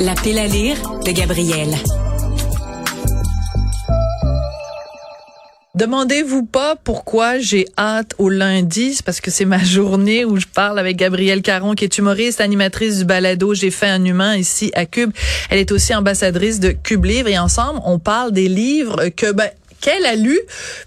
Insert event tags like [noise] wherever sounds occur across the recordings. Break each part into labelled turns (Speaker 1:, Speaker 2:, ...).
Speaker 1: La pile à lire de Gabriel.
Speaker 2: Demandez-vous pas pourquoi j'ai hâte au lundi, parce que c'est ma journée où je parle avec Gabrielle Caron, qui est humoriste, animatrice du balado J'ai fait un humain ici à Cube. Elle est aussi ambassadrice de Cube Livre et ensemble, on parle des livres que, ben, qu'elle a lu.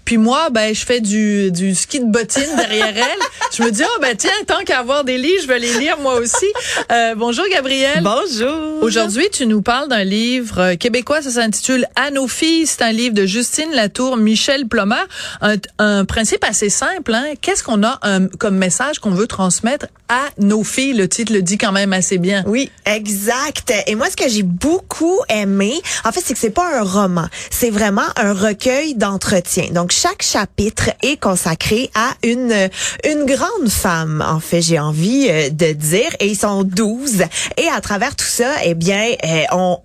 Speaker 2: Puis moi, ben, je fais du, du ski de bottine derrière elle. Je me dis, oh, ben, tiens, tant qu'à avoir des livres, je vais les lire moi aussi. Euh, bonjour, Gabrielle.
Speaker 3: Bonjour.
Speaker 2: Aujourd'hui, tu nous parles d'un livre euh, québécois, ça s'intitule À nos filles. C'est un livre de Justine Latour, Michel Plomer. Un, un principe assez simple, hein. Qu'est-ce qu'on a un, comme message qu'on veut transmettre à nos filles? Le titre le dit quand même assez bien.
Speaker 3: Oui, exact. Et moi, ce que j'ai beaucoup aimé, en fait, c'est que c'est pas un roman. C'est vraiment un recueil d'entretien. Donc, chaque chapitre est consacré à une, une grande femme, en fait, j'ai envie euh, de dire. Et ils sont 12. Et à travers tout ça, eh bien, euh, on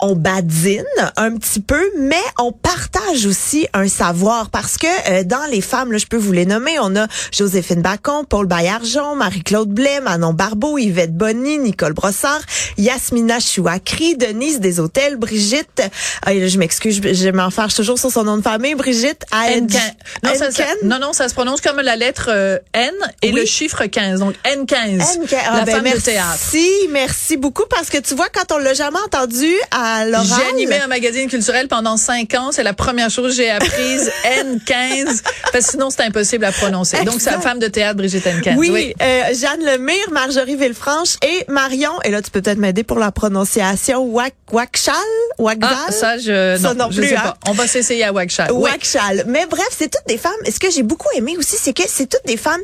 Speaker 3: on badine un petit peu, mais on partage aussi un savoir parce que euh, dans les femmes, là, je peux vous les nommer, on a Joséphine Bacon, Paul Baillargeon, Marie-Claude Blais, Manon Barbeau, Yvette Bonny, Nicole Brossard, Yasmina Chouakri, Denise Hôtels, Brigitte, ah, je m'excuse, je, m'en fâche toujours sur son nom de famille, Brigitte
Speaker 2: N15. Non, ça, non, non, ça se prononce comme la lettre euh, N et le chiffre 15, donc N15, N15. Ah, la ben, femme
Speaker 3: merci,
Speaker 2: théâtre.
Speaker 3: Merci, merci beaucoup parce que tu vois, quand on l'a jamais entendu, à
Speaker 2: J'ai animé un magazine culturel pendant cinq ans. C'est la première chose que j'ai apprise. [laughs] N15. Parce que sinon, c'est impossible à prononcer. Donc, c'est la femme de théâtre, Brigitte N15.
Speaker 3: Oui. oui. Euh, Jeanne Lemire, Marjorie Villefranche et Marion. Et là, tu peux peut-être m'aider pour la prononciation. Wak, Wakchal? Wakdal?
Speaker 2: Ah, ça, je, non, non plus, sais hein? pas. On va s'essayer à Wakchal.
Speaker 3: Wakchal. Mais bref, c'est toutes des femmes. Et ce que j'ai beaucoup aimé aussi, c'est que c'est toutes des femmes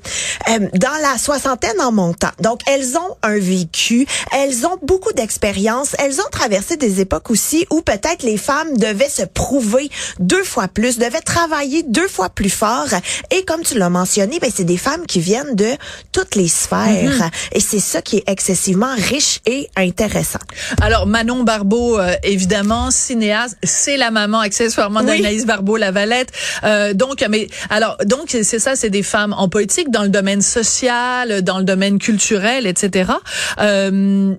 Speaker 3: euh, dans la soixantaine en montant. Donc, elles ont un vécu. Elles ont beaucoup d'expérience. Elles ont traversé des époques aussi où peut-être les femmes devaient se prouver deux fois plus, devaient travailler deux fois plus fort. Et comme tu l'as mentionné, ben c'est des femmes qui viennent de toutes les sphères. Mm-hmm. Et c'est ça qui est excessivement riche et intéressant.
Speaker 2: Alors Manon Barbeau, euh, évidemment, cinéaste, c'est la maman accessoirement d'Anaïs Barbeau, la Valette. Euh, donc, mais alors donc c'est ça, c'est des femmes en politique dans le domaine social, dans le domaine culturel, etc. Euh,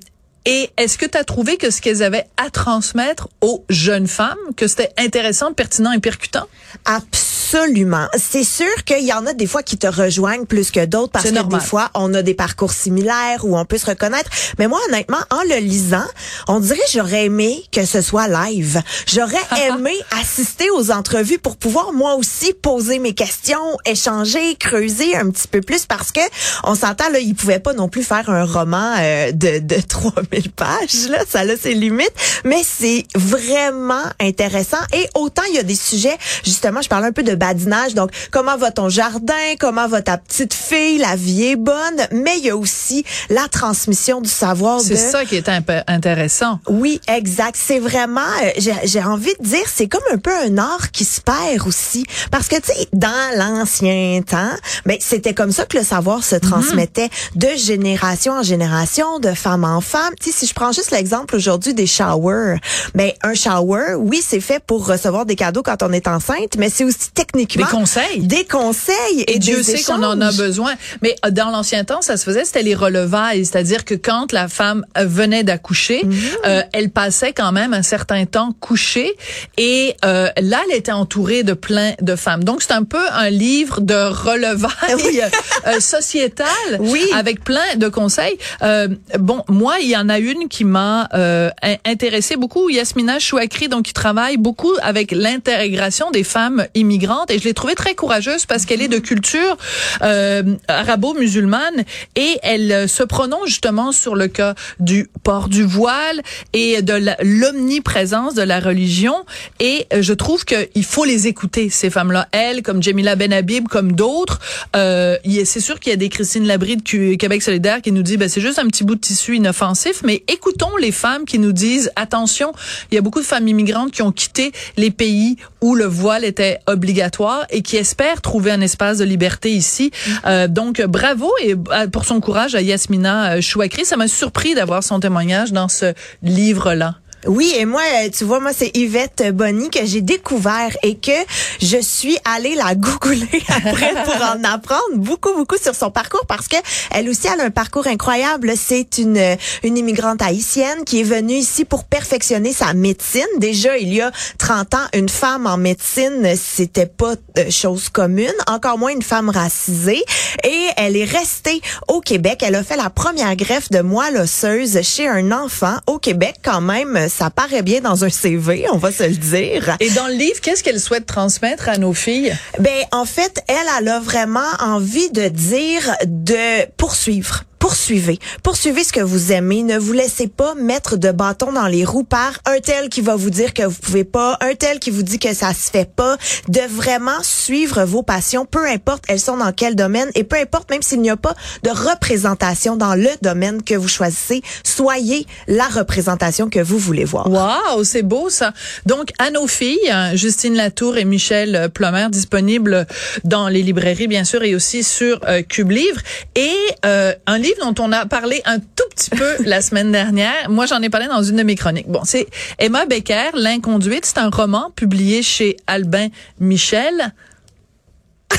Speaker 2: et est-ce que tu as trouvé que ce qu'elles avaient à transmettre aux jeunes femmes, que c'était intéressant, pertinent et percutant?
Speaker 3: Absolument. C'est sûr qu'il y en a des fois qui te rejoignent plus que d'autres parce que des fois, on a des parcours similaires où on peut se reconnaître. Mais moi, honnêtement, en le lisant, on dirait j'aurais aimé que ce soit live. J'aurais [laughs] aimé assister aux entrevues pour pouvoir moi aussi poser mes questions, échanger, creuser un petit peu plus parce que on s'entend là, ils pouvaient pas non plus faire un roman euh, de, de [laughs] 3000 pages, là, ça a ses limites, mais c'est vraiment intéressant. Et autant il y a des sujets, justement, je parle un peu de badinage, donc comment va ton jardin, comment va ta petite fille, la vie est bonne, mais il y a aussi la transmission du savoir.
Speaker 2: C'est ça qui est intéressant.
Speaker 3: Oui, exact. C'est vraiment, euh, j'ai envie de dire, c'est comme un peu un art qui se perd aussi, parce que tu sais, dans l'ancien temps, ben c'était comme ça que le savoir se mhm. transmettait de génération en génération, de femme en femme si je prends juste l'exemple aujourd'hui des showers, ben un shower, oui, c'est fait pour recevoir des cadeaux quand on est enceinte, mais c'est aussi techniquement
Speaker 2: des conseils,
Speaker 3: des conseils
Speaker 2: et, Dieu sait qu'on en a besoin. Mais euh, dans l'ancien temps, ça se faisait, c'était les relevailles, c'est-à-dire que quand la femme euh, venait d'accoucher, mhm. Euh, elle passait quand même un certain temps couchée et euh, là, elle était entourée de plein de femmes. Donc c'est un peu un livre de relevailles [laughs] euh, sociétales, [laughs] oui. avec plein de conseils. bon, moi, il y en a une qui m'a euh, intéressée beaucoup, Yasmina Chouakri, donc qui travaille beaucoup avec l'intégration des femmes immigrantes et je l'ai trouvée très courageuse parce qu'elle est de culture euh, arabo-musulmane et elle euh, se prononce justement sur le cas du port du voile et de l'omniprésence de la religion et je trouve qu'il faut les écouter ces femmes-là, elles comme Jamila Benhabib, comme d'autres. Euh, c'est sûr qu'il y a des Christine Labrie de Québec solidaire qui nous dit ben c'est juste un petit bout de tissu inoffensif, mais écoutons les femmes qui nous disent attention, il y a beaucoup de femmes immigrantes qui ont quitté les pays où le voile était obligatoire et qui espèrent trouver un espace de liberté ici. Mm-hmm. Euh, donc bravo et euh, pour son courage à Yasmina euh, Chouakri, ça m'a surpris d'avoir son témoignage dans ce livre-là.
Speaker 3: Oui, et moi, euh, tu vois, moi, c'est Yvette Bonny que j'ai découvert et que je suis allée la [laughs] googler après pour en apprendre beaucoup, beaucoup sur son parcours parce que elle aussi a un parcours incroyable. C'est une, une immigrante haïtienne qui est venue ici pour perfectionner sa médecine. Déjà, il y a 30 ans, une femme en médecine, c'était pas euh, chose commune, encore moins une femme racisée. Et elle est restée au Québec. Elle a fait la première greffe de moelle osseuse chez un enfant au Québec quand même ça paraît bien dans un CV, on va se le dire.
Speaker 2: Et dans le livre, qu'est-ce qu'elle souhaite transmettre à nos filles?
Speaker 3: Ben, en fait, elle, elle a vraiment envie de dire de poursuivre poursuivez. Poursuivez ce que vous aimez. Ne vous laissez pas mettre de bâton dans les roues par un tel qui va vous dire que vous pouvez pas, un tel qui vous dit que ça se fait pas. De vraiment suivre vos passions, peu importe elles sont dans quel domaine et peu importe même s'il n'y a pas de représentation dans le domaine que vous choisissez, soyez la représentation que vous voulez voir.
Speaker 2: Wow, c'est beau ça. Donc à nos filles, Justine Latour et Michel Plomer disponibles dans les librairies bien sûr et aussi sur euh, Cube Livre et euh, un livre dont on a parlé un tout petit peu [laughs] la semaine dernière. Moi, j'en ai parlé dans une de mes chroniques. Bon, c'est Emma Becker, L'inconduite. C'est un roman publié chez Albin Michel. [laughs]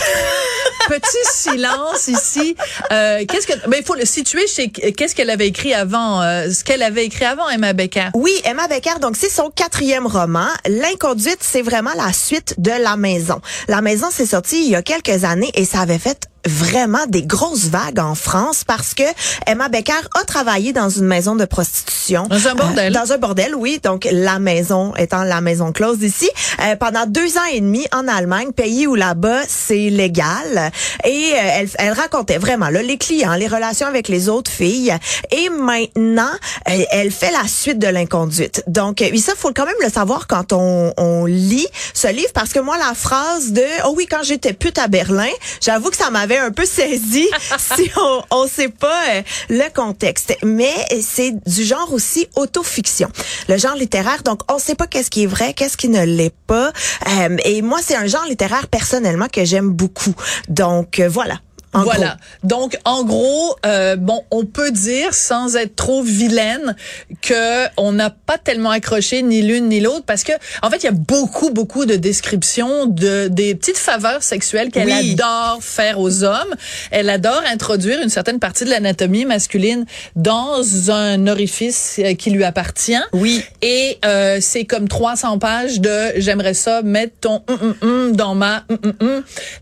Speaker 2: Petit silence ici. Euh, qu'est-ce que ben il faut le situer chez qu'est-ce qu'elle avait écrit avant euh, ce qu'elle avait écrit avant Emma Becker?
Speaker 3: Oui, Emma Becker donc c'est son quatrième roman. L'inconduite, c'est vraiment la suite de La maison. La maison c'est sorti il y a quelques années et ça avait fait vraiment des grosses vagues en France parce que Emma Becker a travaillé dans une maison de prostitution.
Speaker 2: Dans un bordel.
Speaker 3: Euh, dans un bordel, oui. Donc, la maison étant la maison close ici. Euh, pendant deux ans et demi en Allemagne, pays où là-bas, c'est légal. Et euh, elle, elle racontait vraiment là, les clients, les relations avec les autres filles. Et maintenant, elle, elle fait la suite de l'inconduite. Donc, ça, faut quand même le savoir quand on, on lit ce livre parce que moi, la phrase de « Oh oui, quand j'étais pute à Berlin », j'avoue que ça m'avait un peu saisi [laughs] si on on sait pas euh, le contexte. Mais c'est du genre aussi autofiction. Le genre littéraire, donc on sait pas qu'est-ce qui est vrai, qu'est-ce qui ne l'est pas. Euh, et moi, c'est un genre littéraire personnellement que j'aime beaucoup. Donc euh, voilà
Speaker 2: voilà. Donc, en gros, euh, bon, on peut dire, sans être trop vilaine, que on n'a pas tellement accroché ni l'une ni l'autre, parce que, en fait, il y a beaucoup, beaucoup de descriptions de des petites faveurs sexuelles qu'elle adore faire aux hommes. Elle adore introduire une certaine partie de l'anatomie masculine dans un orifice euh, qui lui appartient.
Speaker 3: Oui.
Speaker 2: Et euh, c'est comme 300 pages de j'aimerais ça mettre ton hum, hum, hum dans ma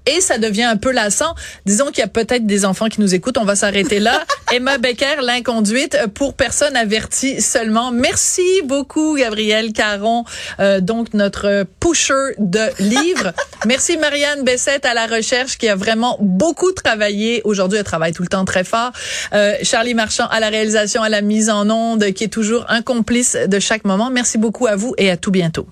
Speaker 2: et ça devient un peu lassant. Disons qu'il y a peut-être des enfants qui nous écoutent. On va s'arrêter là. [laughs] Emma Becker, l'inconduite pour personnes averties seulement. Merci beaucoup, Gabriel Caron, euh, donc notre pusher de livres. [laughs] Merci Marianne Bessette à la recherche qui a vraiment beaucoup travaillé. Aujourd'hui, elle travaille tout le temps très fort. Euh, Charlie Marchand à la réalisation, à la mise en onde, qui est toujours un complice de chaque moment. Merci beaucoup à vous et à tout bientôt.